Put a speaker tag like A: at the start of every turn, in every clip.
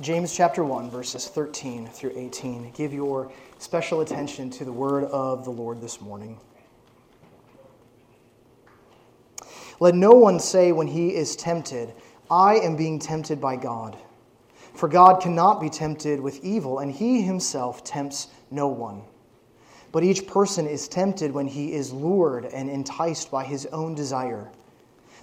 A: James chapter 1, verses 13 through 18. Give your special attention to the word of the Lord this morning. Let no one say when he is tempted, I am being tempted by God. For God cannot be tempted with evil, and he himself tempts no one. But each person is tempted when he is lured and enticed by his own desire.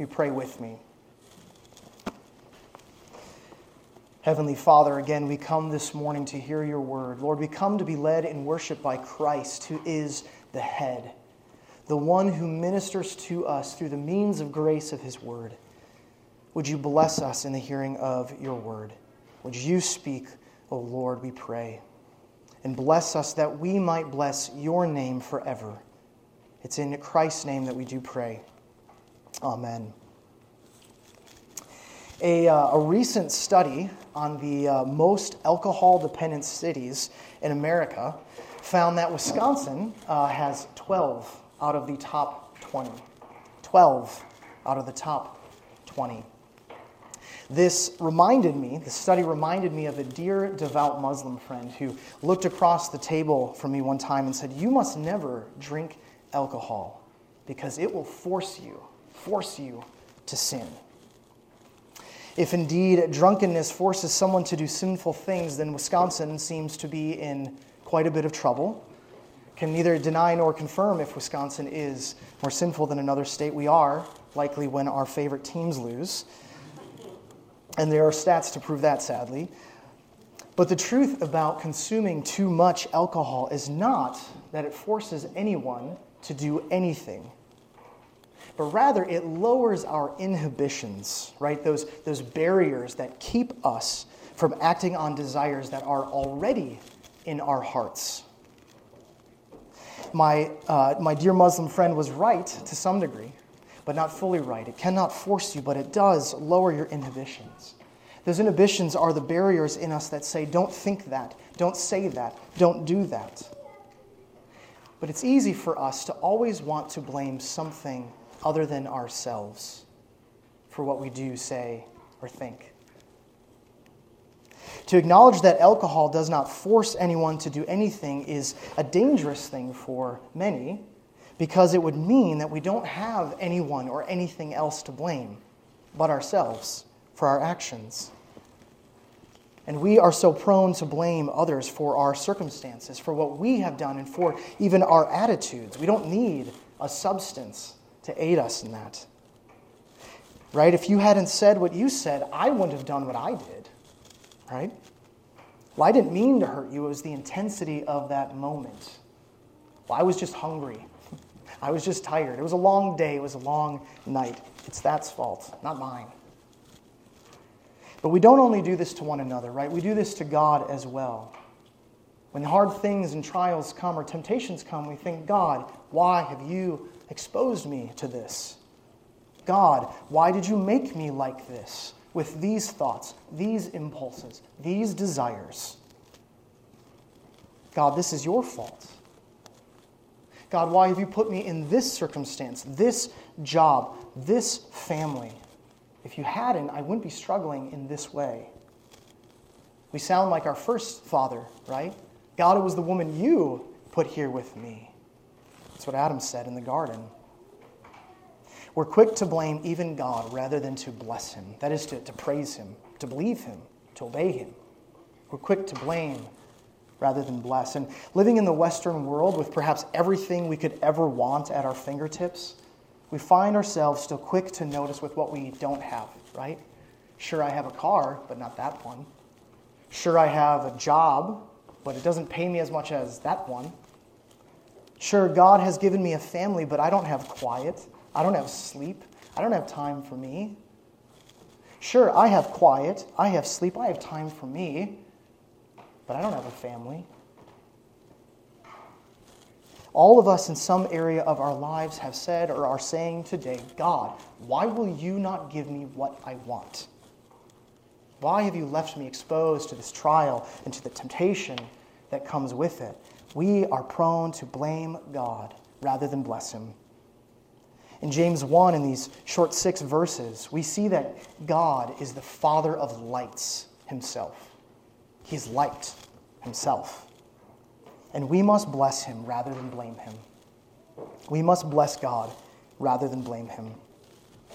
A: You pray with me. Heavenly Father, again, we come this morning to hear your word. Lord, we come to be led in worship by Christ, who is the head, the one who ministers to us through the means of grace of his word. Would you bless us in the hearing of your word? Would you speak, O Lord, we pray, and bless us that we might bless your name forever. It's in Christ's name that we do pray. Amen. A, uh, a recent study on the uh, most alcohol dependent cities in America found that Wisconsin uh, has 12 out of the top 20. 12 out of the top 20. This reminded me, the study reminded me of a dear devout Muslim friend who looked across the table from me one time and said, You must never drink alcohol because it will force you, force you to sin. If indeed drunkenness forces someone to do sinful things, then Wisconsin seems to be in quite a bit of trouble. Can neither deny nor confirm if Wisconsin is more sinful than another state. We are, likely when our favorite teams lose. And there are stats to prove that, sadly. But the truth about consuming too much alcohol is not that it forces anyone to do anything but rather it lowers our inhibitions, right? Those, those barriers that keep us from acting on desires that are already in our hearts. My, uh, my dear Muslim friend was right to some degree, but not fully right. It cannot force you, but it does lower your inhibitions. Those inhibitions are the barriers in us that say, don't think that, don't say that, don't do that. But it's easy for us to always want to blame something other than ourselves for what we do, say, or think. To acknowledge that alcohol does not force anyone to do anything is a dangerous thing for many because it would mean that we don't have anyone or anything else to blame but ourselves for our actions. And we are so prone to blame others for our circumstances, for what we have done, and for even our attitudes. We don't need a substance to aid us in that. Right? If you hadn't said what you said, I wouldn't have done what I did. Right? Well, I didn't mean to hurt you. It was the intensity of that moment. Well, I was just hungry. I was just tired. It was a long day. It was a long night. It's that's fault, not mine. But we don't only do this to one another, right? We do this to God as well. When hard things and trials come or temptations come, we think, God, why have you exposed me to this? God, why did you make me like this with these thoughts, these impulses, these desires? God, this is your fault. God, why have you put me in this circumstance, this job, this family? If you hadn't, I wouldn't be struggling in this way. We sound like our first father, right? God, it was the woman you put here with me. That's what Adam said in the garden. We're quick to blame even God rather than to bless him. That is, to, to praise him, to believe him, to obey him. We're quick to blame rather than bless. And living in the Western world with perhaps everything we could ever want at our fingertips, we find ourselves still quick to notice with what we don't have, right? Sure, I have a car, but not that one. Sure, I have a job, but it doesn't pay me as much as that one. Sure, God has given me a family, but I don't have quiet. I don't have sleep. I don't have time for me. Sure, I have quiet, I have sleep, I have time for me, but I don't have a family. All of us in some area of our lives have said or are saying today, God, why will you not give me what I want? Why have you left me exposed to this trial and to the temptation that comes with it? We are prone to blame God rather than bless Him. In James 1, in these short six verses, we see that God is the Father of lights Himself. He's light Himself. And we must bless Him rather than blame Him. We must bless God rather than blame Him.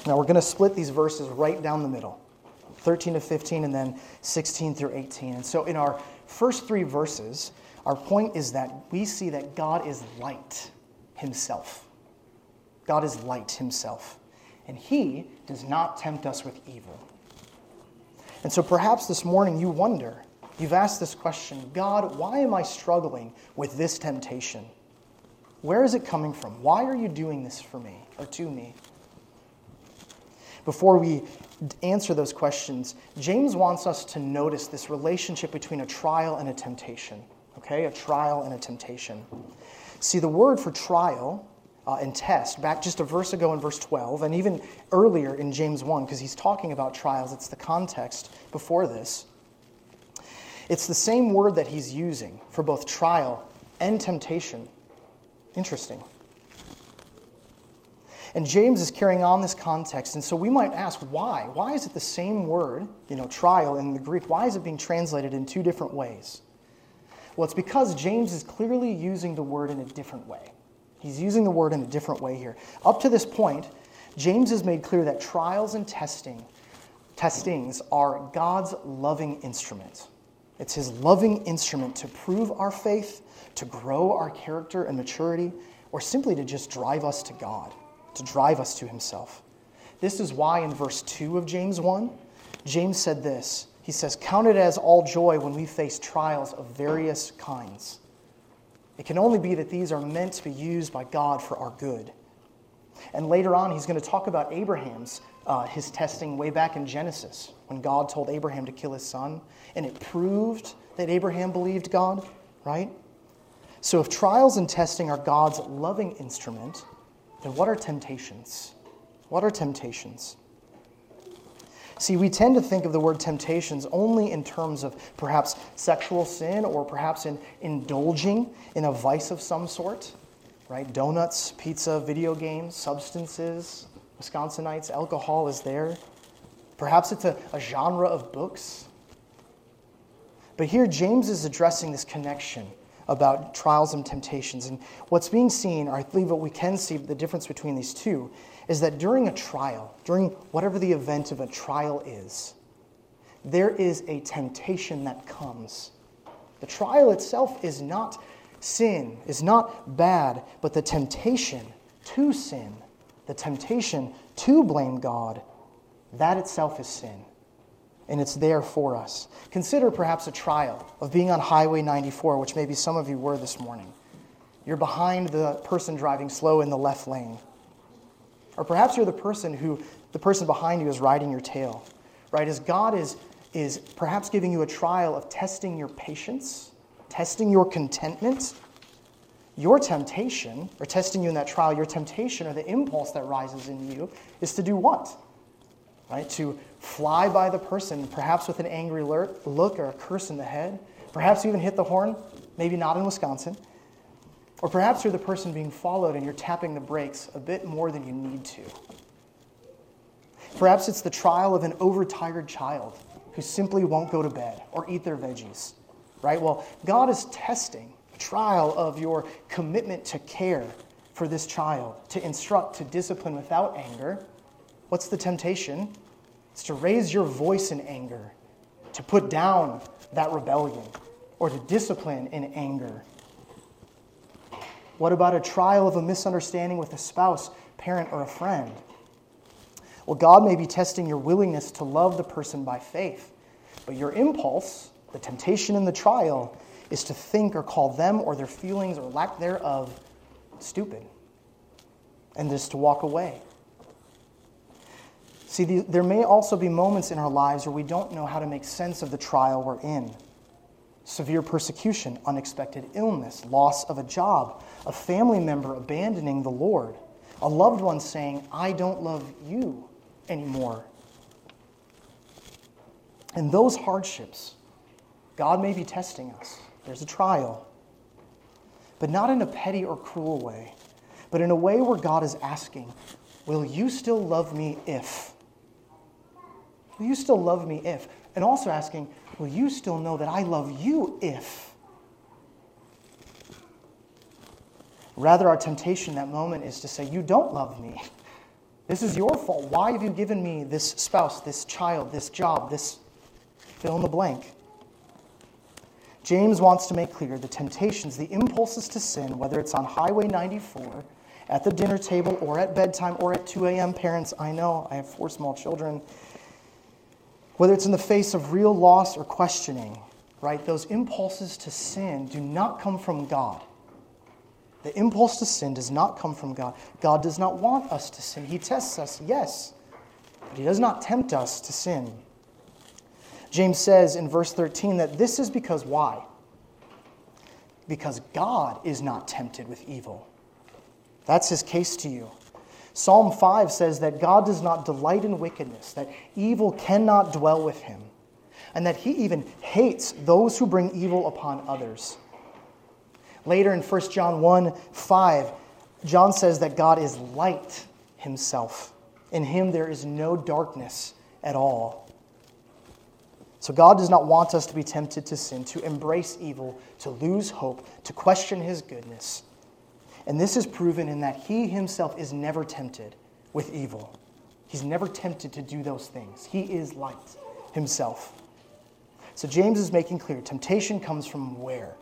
A: Now, we're going to split these verses right down the middle 13 to 15, and then 16 through 18. And so, in our first three verses, our point is that we see that God is light himself. God is light himself. And he does not tempt us with evil. And so perhaps this morning you wonder, you've asked this question God, why am I struggling with this temptation? Where is it coming from? Why are you doing this for me or to me? Before we answer those questions, James wants us to notice this relationship between a trial and a temptation. Okay, a trial and a temptation. See, the word for trial uh, and test, back just a verse ago in verse 12, and even earlier in James 1, because he's talking about trials, it's the context before this. It's the same word that he's using for both trial and temptation. Interesting. And James is carrying on this context, and so we might ask why? Why is it the same word, you know, trial in the Greek? Why is it being translated in two different ways? Well, it's because James is clearly using the word in a different way. He's using the word in a different way here. Up to this point, James has made clear that trials and testing, testings are God's loving instrument. It's his loving instrument to prove our faith, to grow our character and maturity, or simply to just drive us to God, to drive us to himself. This is why in verse 2 of James 1, James said this he says, Count it as all joy when we face trials of various kinds. It can only be that these are meant to be used by God for our good. And later on, he's going to talk about Abraham's, uh, his testing way back in Genesis, when God told Abraham to kill his son, and it proved that Abraham believed God, right? So if trials and testing are God's loving instrument, then what are temptations? What are temptations? See, we tend to think of the word temptations only in terms of perhaps sexual sin or perhaps in indulging in a vice of some sort, right? Donuts, pizza, video games, substances, Wisconsinites, alcohol is there. Perhaps it's a, a genre of books. But here, James is addressing this connection about trials and temptations. And what's being seen, or I believe what we can see the difference between these two, is that during a trial, during whatever the event of a trial is, there is a temptation that comes. The trial itself is not sin, is not bad, but the temptation to sin, the temptation to blame God, that itself is sin. And it's there for us. Consider perhaps a trial of being on Highway 94, which maybe some of you were this morning. You're behind the person driving slow in the left lane. Or perhaps you're the person who the person behind you is riding your tail, right? As God is, is perhaps giving you a trial of testing your patience, testing your contentment, your temptation, or testing you in that trial, your temptation or the impulse that rises in you is to do what? Right? To fly by the person, perhaps with an angry look or a curse in the head, perhaps even hit the horn, maybe not in Wisconsin. Or perhaps you're the person being followed and you're tapping the brakes a bit more than you need to. Perhaps it's the trial of an overtired child who simply won't go to bed or eat their veggies, right? Well, God is testing a trial of your commitment to care for this child, to instruct, to discipline without anger. What's the temptation? It's to raise your voice in anger, to put down that rebellion, or to discipline in anger what about a trial of a misunderstanding with a spouse, parent, or a friend? Well, God may be testing your willingness to love the person by faith, but your impulse, the temptation in the trial, is to think or call them or their feelings or lack thereof stupid and just to walk away. See, the, there may also be moments in our lives where we don't know how to make sense of the trial we're in. Severe persecution, unexpected illness, loss of a job, a family member abandoning the Lord, a loved one saying, I don't love you anymore. In those hardships, God may be testing us. There's a trial. But not in a petty or cruel way, but in a way where God is asking, Will you still love me if? Will you still love me if? And also asking, Will you still know that I love you if? Rather, our temptation that moment is to say, You don't love me. This is your fault. Why have you given me this spouse, this child, this job, this fill in the blank? James wants to make clear the temptations, the impulses to sin, whether it's on Highway 94, at the dinner table, or at bedtime, or at 2 a.m. Parents, I know I have four small children. Whether it's in the face of real loss or questioning, right? Those impulses to sin do not come from God. The impulse to sin does not come from God. God does not want us to sin. He tests us, yes, but He does not tempt us to sin. James says in verse 13 that this is because why? Because God is not tempted with evil. That's his case to you. Psalm 5 says that God does not delight in wickedness, that evil cannot dwell with him, and that he even hates those who bring evil upon others. Later in 1 John 1 5, John says that God is light himself. In him there is no darkness at all. So God does not want us to be tempted to sin, to embrace evil, to lose hope, to question his goodness. And this is proven in that he himself is never tempted with evil. He's never tempted to do those things. He is light himself. So James is making clear temptation comes from where?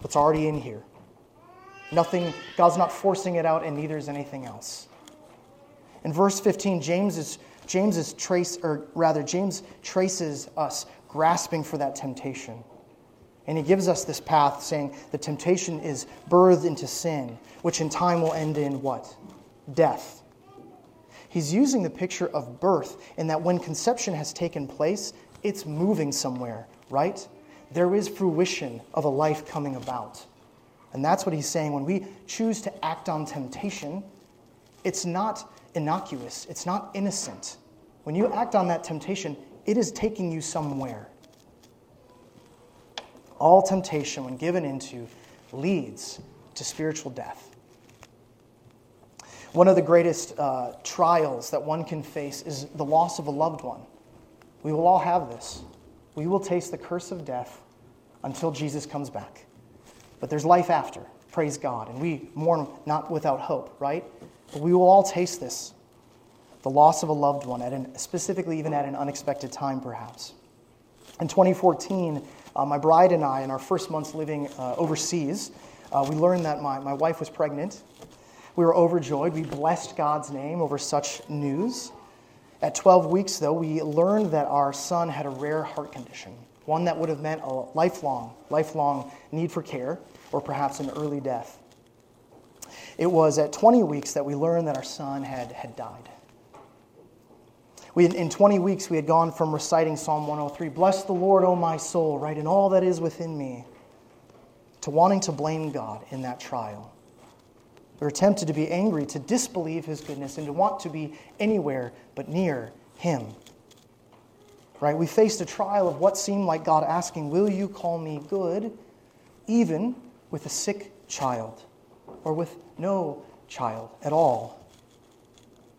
A: What's already in here. Nothing, God's not forcing it out, and neither is anything else. In verse 15, James is, James is trace, or rather, James traces us grasping for that temptation. And he gives us this path saying the temptation is birthed into sin, which in time will end in what? Death. He's using the picture of birth in that when conception has taken place, it's moving somewhere, right? There is fruition of a life coming about. And that's what he's saying. When we choose to act on temptation, it's not innocuous, it's not innocent. When you act on that temptation, it is taking you somewhere. All temptation, when given into, leads to spiritual death. One of the greatest uh, trials that one can face is the loss of a loved one. We will all have this. We will taste the curse of death until Jesus comes back. But there's life after, praise God. And we mourn not without hope, right? But we will all taste this the loss of a loved one, at an, specifically even at an unexpected time, perhaps. In 2014, uh, my bride and I, in our first months living uh, overseas, uh, we learned that my, my wife was pregnant. We were overjoyed. We blessed God's name over such news. At 12 weeks, though, we learned that our son had a rare heart condition, one that would have meant a lifelong, lifelong need for care, or perhaps an early death. It was at 20 weeks that we learned that our son had, had died. We, in 20 weeks, we had gone from reciting Psalm 103, Bless the Lord, O my soul, right, and all that is within me, to wanting to blame God in that trial. We were tempted to be angry, to disbelieve his goodness, and to want to be anywhere but near him. Right? We faced a trial of what seemed like God asking, Will you call me good, even with a sick child, or with no child at all?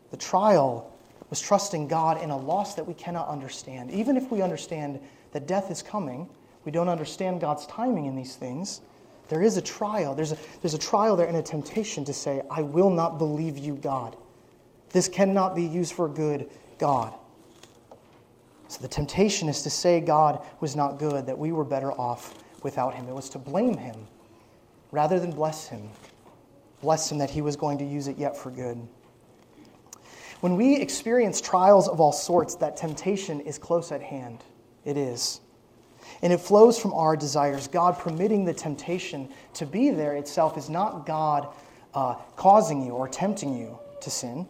A: The trial was trusting God in a loss that we cannot understand. Even if we understand that death is coming, we don't understand God's timing in these things. There is a trial. There's a, there's a trial there and a temptation to say, I will not believe you, God. This cannot be used for good, God. So the temptation is to say God was not good, that we were better off without him. It was to blame him rather than bless him. Bless him that he was going to use it yet for good. When we experience trials of all sorts, that temptation is close at hand. It is. And it flows from our desires. God permitting the temptation to be there itself is not God uh, causing you or tempting you to sin,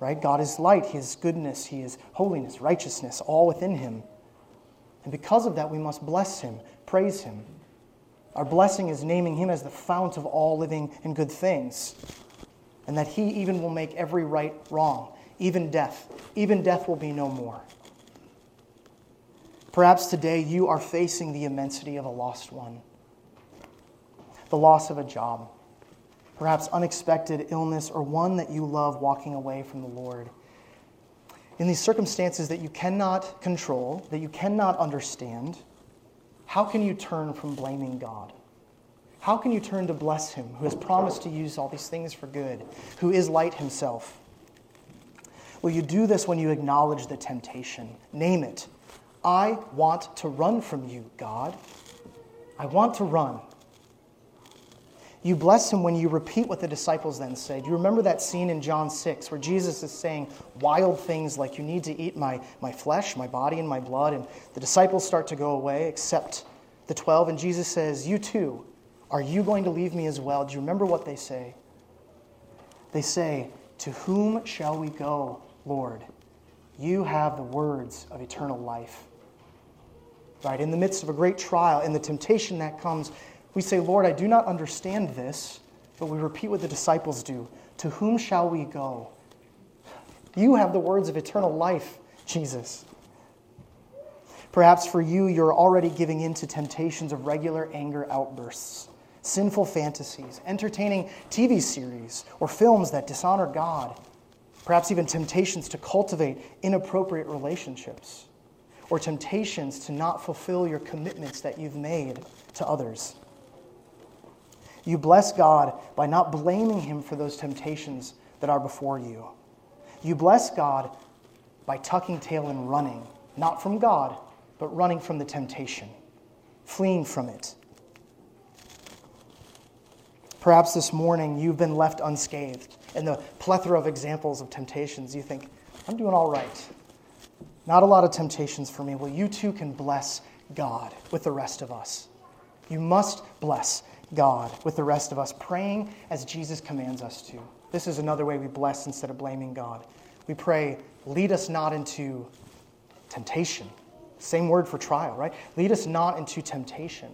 A: right? God is light, He is goodness, He is holiness, righteousness, all within Him. And because of that, we must bless Him, praise Him. Our blessing is naming Him as the fount of all living and good things, and that He even will make every right wrong, even death. Even death will be no more. Perhaps today you are facing the immensity of a lost one, the loss of a job perhaps unexpected illness, or one that you love walking away from the Lord. In these circumstances that you cannot control, that you cannot understand, how can you turn from blaming God? How can you turn to bless Him, who has promised to use all these things for good, who is light Himself? Well, you do this when you acknowledge the temptation. Name it. I want to run from you, God. I want to run. You bless him when you repeat what the disciples then say. Do you remember that scene in John 6 where Jesus is saying wild things like, You need to eat my, my flesh, my body, and my blood? And the disciples start to go away, except the 12. And Jesus says, You too, are you going to leave me as well? Do you remember what they say? They say, To whom shall we go, Lord? You have the words of eternal life. Right? In the midst of a great trial, in the temptation that comes, we say, Lord, I do not understand this, but we repeat what the disciples do To whom shall we go? You have the words of eternal life, Jesus. Perhaps for you, you're already giving in to temptations of regular anger outbursts, sinful fantasies, entertaining TV series, or films that dishonor God. Perhaps even temptations to cultivate inappropriate relationships, or temptations to not fulfill your commitments that you've made to others. You bless God by not blaming Him for those temptations that are before you. You bless God by tucking tail and running, not from God, but running from the temptation, fleeing from it. Perhaps this morning you've been left unscathed. In the plethora of examples of temptations, you think, I'm doing all right. Not a lot of temptations for me. Well, you too can bless God with the rest of us. You must bless God with the rest of us, praying as Jesus commands us to. This is another way we bless instead of blaming God. We pray, lead us not into temptation. Same word for trial, right? Lead us not into temptation.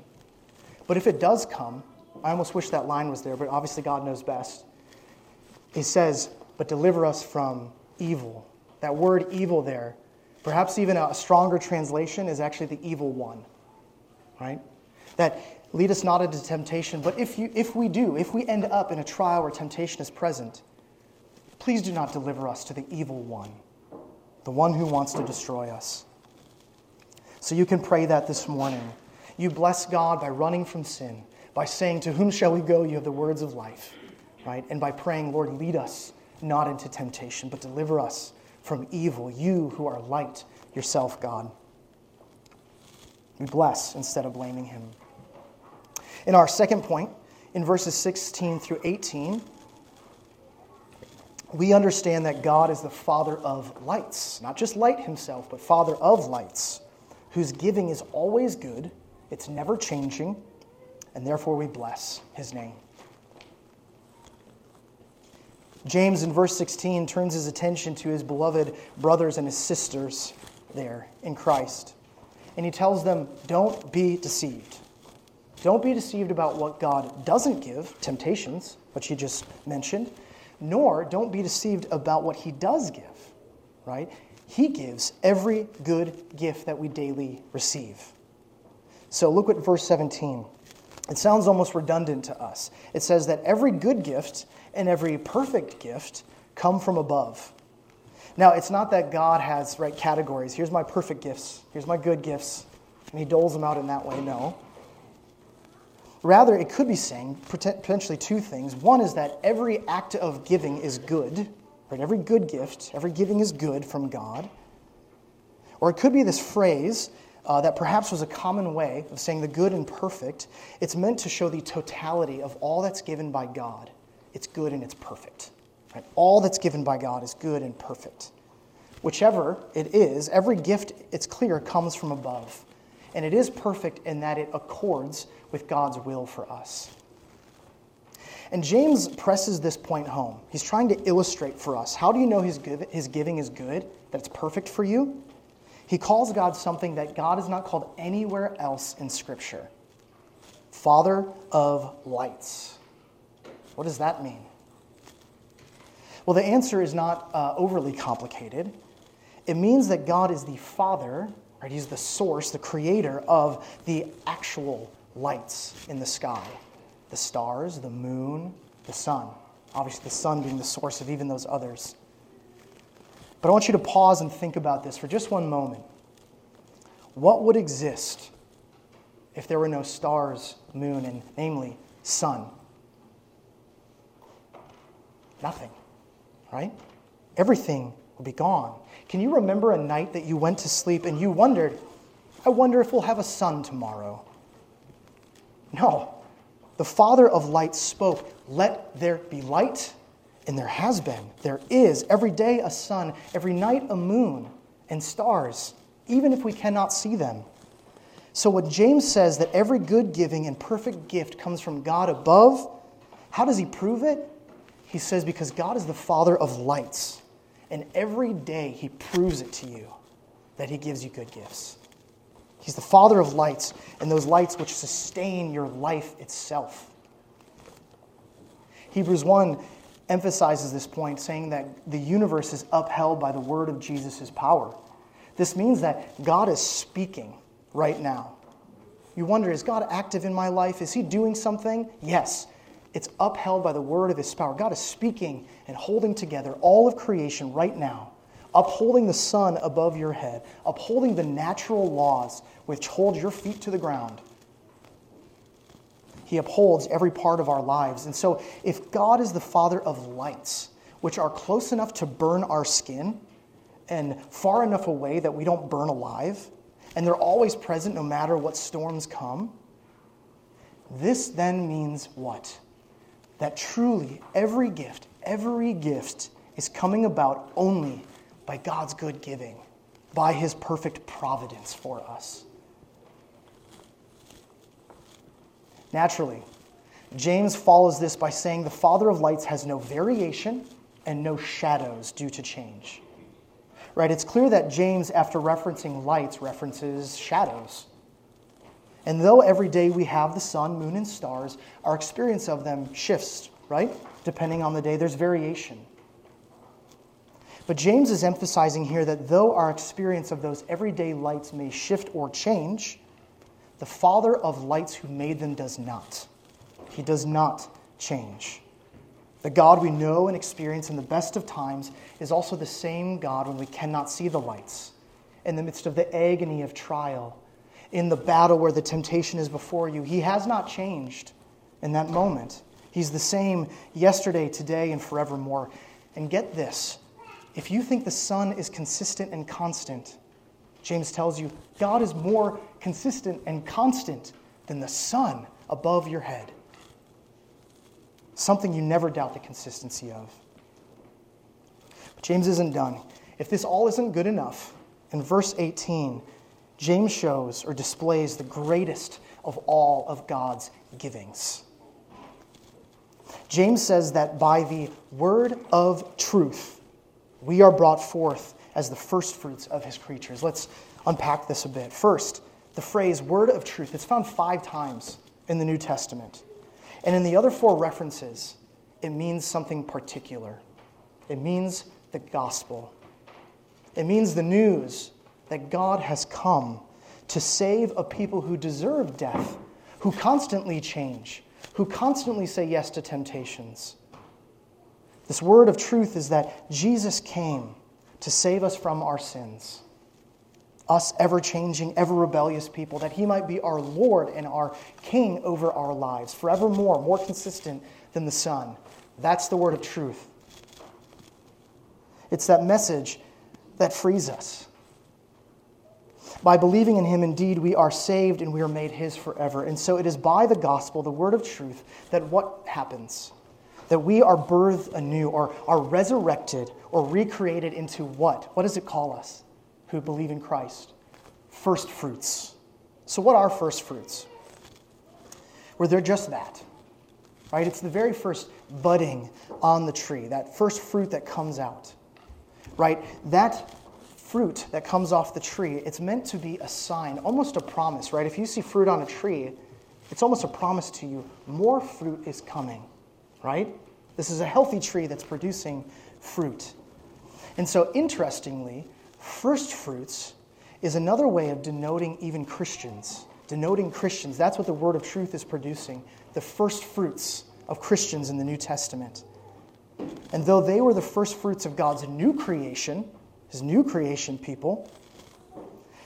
A: But if it does come, I almost wish that line was there, but obviously God knows best. He says, but deliver us from evil. That word evil there, perhaps even a stronger translation, is actually the evil one, right? That Lead us not into temptation, but if, you, if we do, if we end up in a trial where temptation is present, please do not deliver us to the evil one, the one who wants to destroy us. So you can pray that this morning. You bless God by running from sin, by saying, To whom shall we go? You have the words of life, right? And by praying, Lord, lead us not into temptation, but deliver us from evil, you who are light yourself, God. We bless instead of blaming Him. In our second point, in verses 16 through 18, we understand that God is the Father of lights, not just light himself, but Father of lights, whose giving is always good, it's never changing, and therefore we bless his name. James, in verse 16, turns his attention to his beloved brothers and his sisters there in Christ. And he tells them, Don't be deceived. Don't be deceived about what God doesn't give, temptations, which he just mentioned, nor don't be deceived about what he does give, right? He gives every good gift that we daily receive. So look at verse 17. It sounds almost redundant to us. It says that every good gift and every perfect gift come from above. Now, it's not that God has right categories. Here's my perfect gifts. Here's my good gifts. And he doles them out in that way. No. Rather, it could be saying potentially two things. One is that every act of giving is good, right? Every good gift, every giving is good from God. Or it could be this phrase uh, that perhaps was a common way of saying the good and perfect. It's meant to show the totality of all that's given by God. It's good and it's perfect. Right? All that's given by God is good and perfect. Whichever it is, every gift, it's clear, comes from above. And it is perfect in that it accords with God's will for us. And James presses this point home. He's trying to illustrate for us how do you know his, give, his giving is good, that it's perfect for you? He calls God something that God is not called anywhere else in Scripture Father of lights. What does that mean? Well, the answer is not uh, overly complicated. It means that God is the Father, right? He's the source, the creator of the actual lights in the sky the stars, the moon, the sun. Obviously, the sun being the source of even those others. But I want you to pause and think about this for just one moment. What would exist if there were no stars, moon, and namely, sun? Nothing, right? Everything will be gone. Can you remember a night that you went to sleep and you wondered, I wonder if we'll have a sun tomorrow? No. The Father of light spoke, Let there be light, and there has been. There is every day a sun, every night a moon, and stars, even if we cannot see them. So, what James says that every good giving and perfect gift comes from God above, how does he prove it? He says, Because God is the Father of lights, and every day he proves it to you that he gives you good gifts. He's the Father of lights, and those lights which sustain your life itself. Hebrews 1 emphasizes this point, saying that the universe is upheld by the word of Jesus' power. This means that God is speaking right now. You wonder, is God active in my life? Is He doing something? Yes. It's upheld by the word of His power. God is speaking and holding together all of creation right now upholding the sun above your head, upholding the natural laws which hold your feet to the ground. He upholds every part of our lives. And so, if God is the Father of lights, which are close enough to burn our skin and far enough away that we don't burn alive, and they're always present no matter what storms come, this then means what? That truly every gift, every gift is coming about only by God's good giving, by his perfect providence for us. Naturally, James follows this by saying the Father of lights has no variation and no shadows due to change. Right? It's clear that James, after referencing lights, references shadows. And though every day we have the sun, moon, and stars, our experience of them shifts, right? Depending on the day, there's variation. But James is emphasizing here that though our experience of those everyday lights may shift or change, the Father of lights who made them does not. He does not change. The God we know and experience in the best of times is also the same God when we cannot see the lights, in the midst of the agony of trial, in the battle where the temptation is before you. He has not changed in that moment. He's the same yesterday, today, and forevermore. And get this if you think the sun is consistent and constant, James tells you God is more consistent and constant than the sun above your head. Something you never doubt the consistency of. But James isn't done. If this all isn't good enough, in verse 18, James shows or displays the greatest of all of God's givings. James says that by the word of truth, we are brought forth as the firstfruits of his creatures. Let's unpack this a bit. First, the phrase word of truth. It's found five times in the New Testament. And in the other four references, it means something particular. It means the gospel. It means the news that God has come to save a people who deserve death, who constantly change, who constantly say yes to temptations. This word of truth is that Jesus came to save us from our sins, us ever changing, ever rebellious people, that he might be our Lord and our King over our lives, forevermore, more consistent than the sun. That's the word of truth. It's that message that frees us. By believing in him, indeed, we are saved and we are made his forever. And so it is by the gospel, the word of truth, that what happens? that we are birthed anew or are resurrected or recreated into what? What does it call us who believe in Christ? First fruits. So, what are first fruits? Well, they're just that. right? It's the very first budding on the tree, that first fruit that comes out, right? That fruit that comes off the tree, it's meant to be a sign, almost a promise, right? If you see fruit on a tree, it's almost a promise to you more fruit is coming, right? This is a healthy tree that's producing fruit. And so, interestingly, first fruits is another way of denoting even Christians. Denoting Christians. That's what the word of truth is producing the first fruits of Christians in the New Testament. And though they were the first fruits of God's new creation, his new creation people,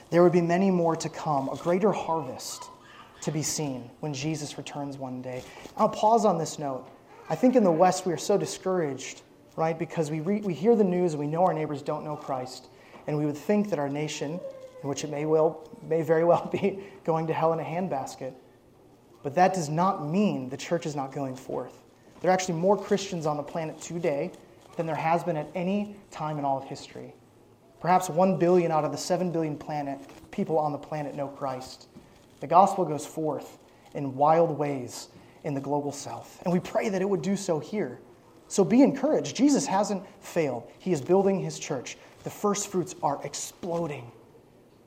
A: there would be many more to come, a greater harvest to be seen when Jesus returns one day. I'll pause on this note. I think in the West we are so discouraged, right? Because we, re- we hear the news and we know our neighbors don't know Christ, and we would think that our nation, in which it may, well, may very well be going to hell in a handbasket. But that does not mean the church is not going forth. There are actually more Christians on the planet today than there has been at any time in all of history. Perhaps 1 billion out of the 7 billion planet, people on the planet know Christ. The gospel goes forth in wild ways in the global south. And we pray that it would do so here. So be encouraged. Jesus hasn't failed, He is building His church. The first fruits are exploding.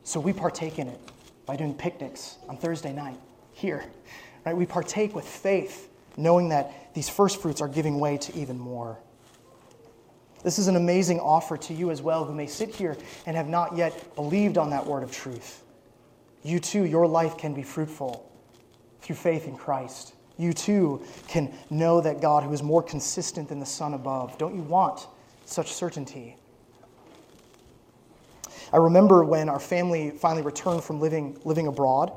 A: So we partake in it by doing picnics on Thursday night here. Right? We partake with faith, knowing that these first fruits are giving way to even more. This is an amazing offer to you as well, who may sit here and have not yet believed on that word of truth. You too, your life can be fruitful through faith in Christ. You too can know that God, who is more consistent than the sun above, don't you want such certainty? I remember when our family finally returned from living, living abroad.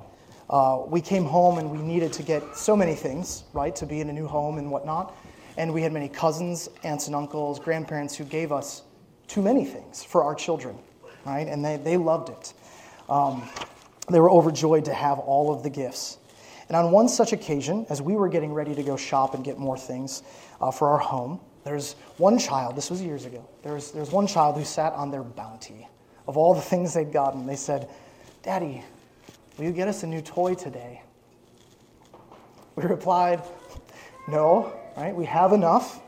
A: Uh, we came home and we needed to get so many things, right, to be in a new home and whatnot. And we had many cousins, aunts and uncles, grandparents who gave us too many things for our children, right? And they, they loved it. Um, they were overjoyed to have all of the gifts. And on one such occasion, as we were getting ready to go shop and get more things uh, for our home, there's one child, this was years ago, there's, there's one child who sat on their bounty of all the things they'd gotten. They said, Daddy, will you get us a new toy today? We replied, No, right? We have enough.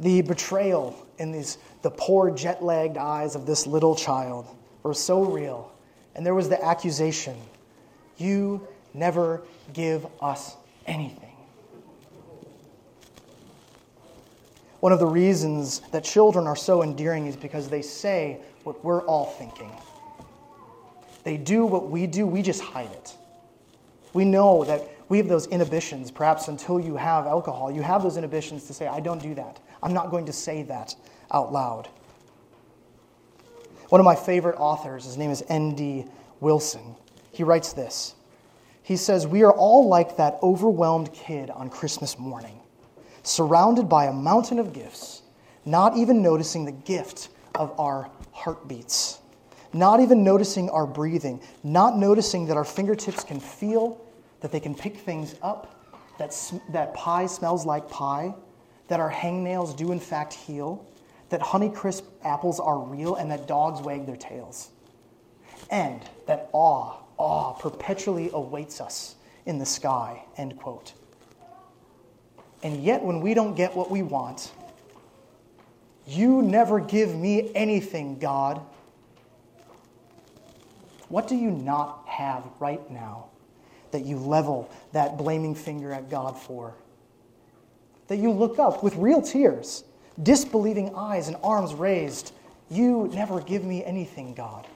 A: The betrayal in these, the poor jet lagged eyes of this little child were so real. And there was the accusation you never give us anything. One of the reasons that children are so endearing is because they say what we're all thinking. They do what we do, we just hide it. We know that we have those inhibitions, perhaps until you have alcohol, you have those inhibitions to say, I don't do that. I'm not going to say that out loud. One of my favorite authors, his name is N.D. Wilson, he writes this. He says, We are all like that overwhelmed kid on Christmas morning, surrounded by a mountain of gifts, not even noticing the gift of our heartbeats, not even noticing our breathing, not noticing that our fingertips can feel that they can pick things up, that, that pie smells like pie, that our hangnails do in fact heal, that Honeycrisp apples are real, and that dogs wag their tails. And that awe, awe perpetually awaits us in the sky, end quote. And yet, when we don't get what we want, you never give me anything, God. What do you not have right now that you level that blaming finger at God for. That you look up with real tears, disbelieving eyes and arms raised. You never give me anything, God.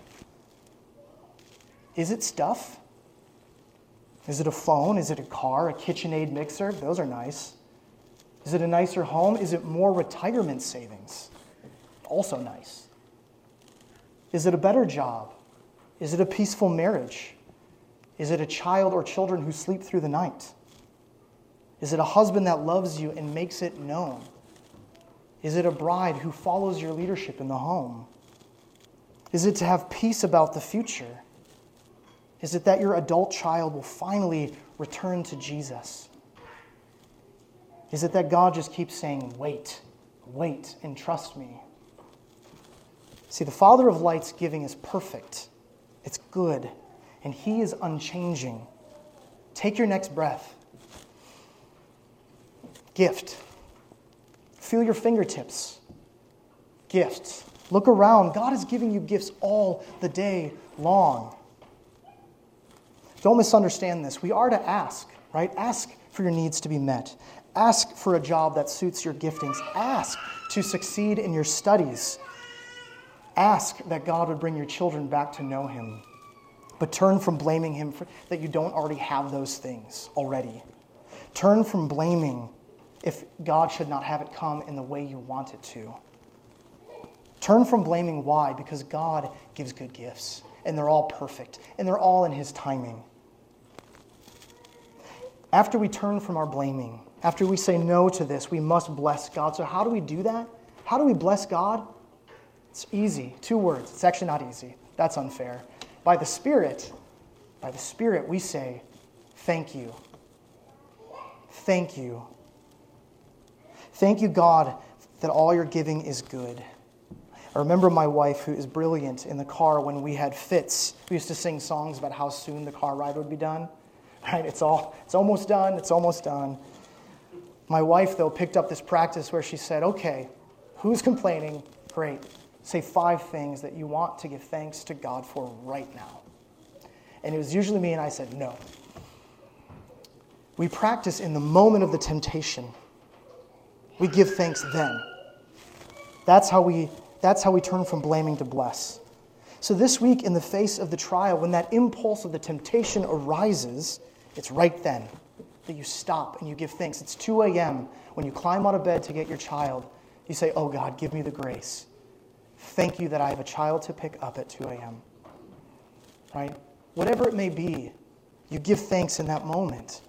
A: Is it stuff? Is it a phone? Is it a car? A KitchenAid mixer? Those are nice. Is it a nicer home? Is it more retirement savings? Also nice. Is it a better job? Is it a peaceful marriage? Is it a child or children who sleep through the night? Is it a husband that loves you and makes it known? Is it a bride who follows your leadership in the home? Is it to have peace about the future? Is it that your adult child will finally return to Jesus? Is it that God just keeps saying, wait, wait, and trust me? See, the Father of lights giving is perfect, it's good, and He is unchanging. Take your next breath. Gift. Feel your fingertips. Gifts. Look around. God is giving you gifts all the day long. Don't misunderstand this. We are to ask, right? Ask for your needs to be met. Ask for a job that suits your giftings. Ask to succeed in your studies. Ask that God would bring your children back to know Him. But turn from blaming Him for, that you don't already have those things already. Turn from blaming if God should not have it come in the way you want it to. Turn from blaming why, because God gives good gifts, and they're all perfect, and they're all in His timing. After we turn from our blaming, after we say no to this, we must bless God. So, how do we do that? How do we bless God? It's easy. Two words. It's actually not easy. That's unfair. By the Spirit, by the Spirit, we say, Thank you. Thank you. Thank you, God, that all you're giving is good. I remember my wife, who is brilliant, in the car when we had fits. We used to sing songs about how soon the car ride would be done. Right? It's all it's almost done, it's almost done. My wife, though, picked up this practice where she said, Okay, who's complaining? Great. Say five things that you want to give thanks to God for right now. And it was usually me, and I said, No. We practice in the moment of the temptation. We give thanks then. That's how we, that's how we turn from blaming to bless. So, this week, in the face of the trial, when that impulse of the temptation arises, it's right then that you stop and you give thanks. It's 2 a.m. when you climb out of bed to get your child. You say, Oh God, give me the grace. Thank you that I have a child to pick up at 2 a.m. Right? Whatever it may be, you give thanks in that moment.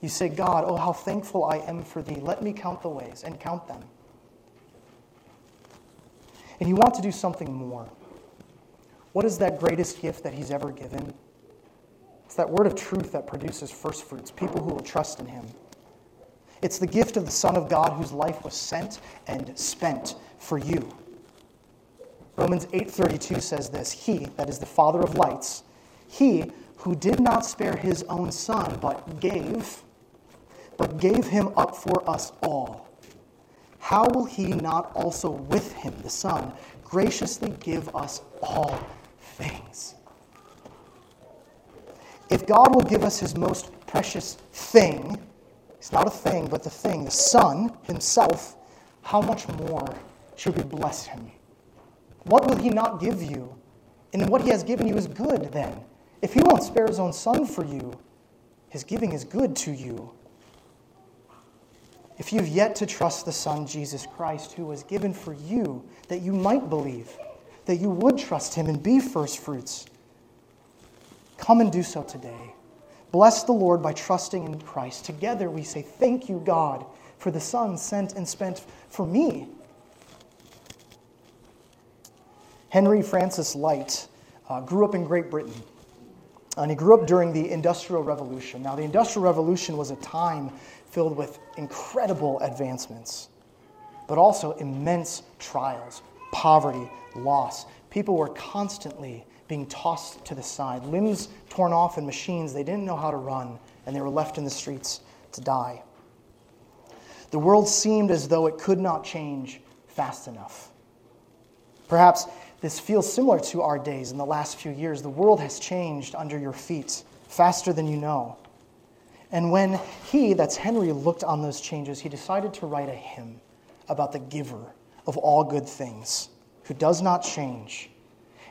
A: You say, God, oh, how thankful I am for thee. Let me count the ways and count them. And you want to do something more. What is that greatest gift that he's ever given? It's that word of truth that produces first fruits, people who will trust in him. It's the gift of the Son of God whose life was sent and spent for you. Romans 8:32 says this, he that is the father of lights, he who did not spare his own son but gave but gave him up for us all. How will he not also with him, the Son, graciously give us all things? If God will give us his most precious thing, it's not a thing, but the thing, the Son himself, how much more should we bless him? What will he not give you? And what he has given you is good then. If he won't spare his own Son for you, his giving is good to you. If you've yet to trust the Son, Jesus Christ, who was given for you, that you might believe, that you would trust him and be first fruits, Come and do so today. Bless the Lord by trusting in Christ. Together we say, Thank you, God, for the Son sent and spent for me. Henry Francis Lyte uh, grew up in Great Britain. And he grew up during the Industrial Revolution. Now, the Industrial Revolution was a time filled with incredible advancements, but also immense trials, poverty, loss. People were constantly being tossed to the side, limbs torn off in machines they didn't know how to run, and they were left in the streets to die. The world seemed as though it could not change fast enough. Perhaps this feels similar to our days in the last few years. The world has changed under your feet faster than you know. And when he, that's Henry, looked on those changes, he decided to write a hymn about the giver of all good things, who does not change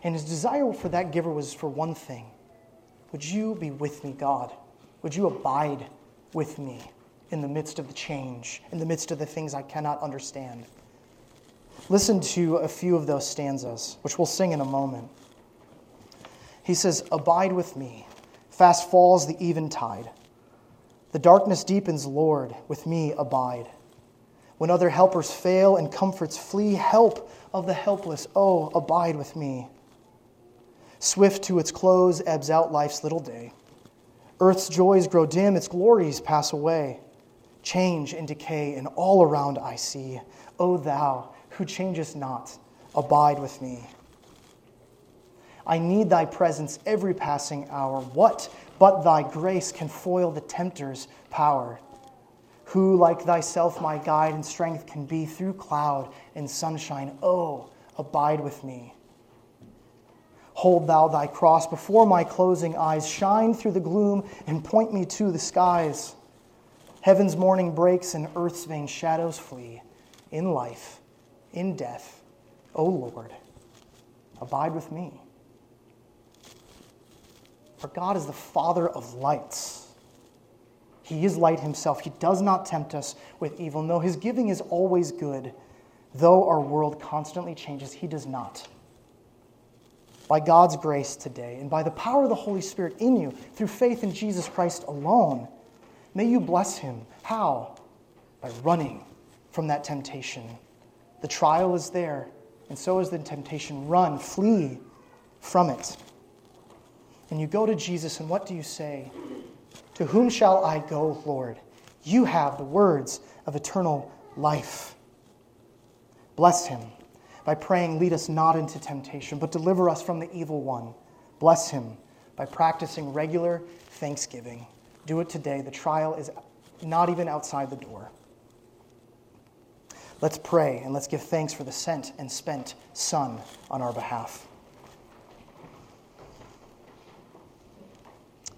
A: and his desire for that giver was for one thing Would you be with me, God? Would you abide with me in the midst of the change, in the midst of the things I cannot understand? Listen to a few of those stanzas, which we'll sing in a moment. He says, Abide with me. Fast falls the eventide. The darkness deepens, Lord, with me abide. When other helpers fail and comforts flee, help of the helpless, oh, abide with me. Swift to its close ebbs out life's little day. Earth's joys grow dim, its glories pass away. Change and decay, and all around I see. O thou who changest not, abide with me. I need thy presence every passing hour. What but thy grace can foil the tempter's power? Who like thyself my guide and strength can be through cloud and sunshine? Oh, abide with me. Hold thou thy cross before my closing eyes, shine through the gloom and point me to the skies. Heaven's morning breaks and earth's vain shadows flee. In life, in death, O Lord, abide with me. For God is the Father of lights. He is light himself. He does not tempt us with evil. No, his giving is always good. Though our world constantly changes, he does not. By God's grace today, and by the power of the Holy Spirit in you, through faith in Jesus Christ alone, may you bless him. How? By running from that temptation. The trial is there, and so is the temptation. Run, flee from it. And you go to Jesus, and what do you say? To whom shall I go, Lord? You have the words of eternal life. Bless him by praying, Lead us not into temptation, but deliver us from the evil one. Bless him by practicing regular thanksgiving. Do it today. The trial is not even outside the door. Let's pray and let's give thanks for the sent and spent Son on our behalf.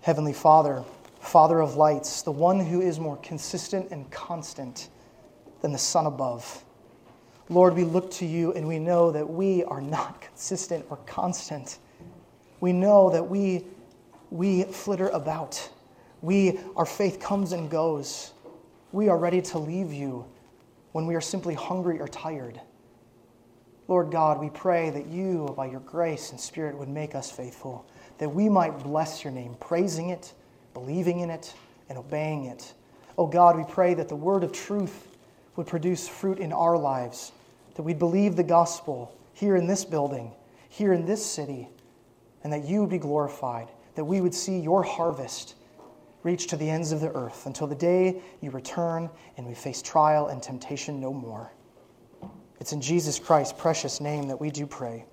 A: Heavenly Father, Father of lights, the one who is more consistent and constant than the sun above. Lord, we look to you and we know that we are not consistent or constant. We know that we, we flitter about. We, our faith comes and goes. We are ready to leave you when we are simply hungry or tired. Lord God, we pray that you, by your grace and Spirit, would make us faithful that we might bless your name, praising it, believing in it, and obeying it. Oh God, we pray that the word of truth would produce fruit in our lives, that we'd believe the gospel here in this building, here in this city, and that you would be glorified, that we would see your harvest reach to the ends of the earth until the day you return and we face trial and temptation no more. It's in Jesus Christ's precious name that we do pray.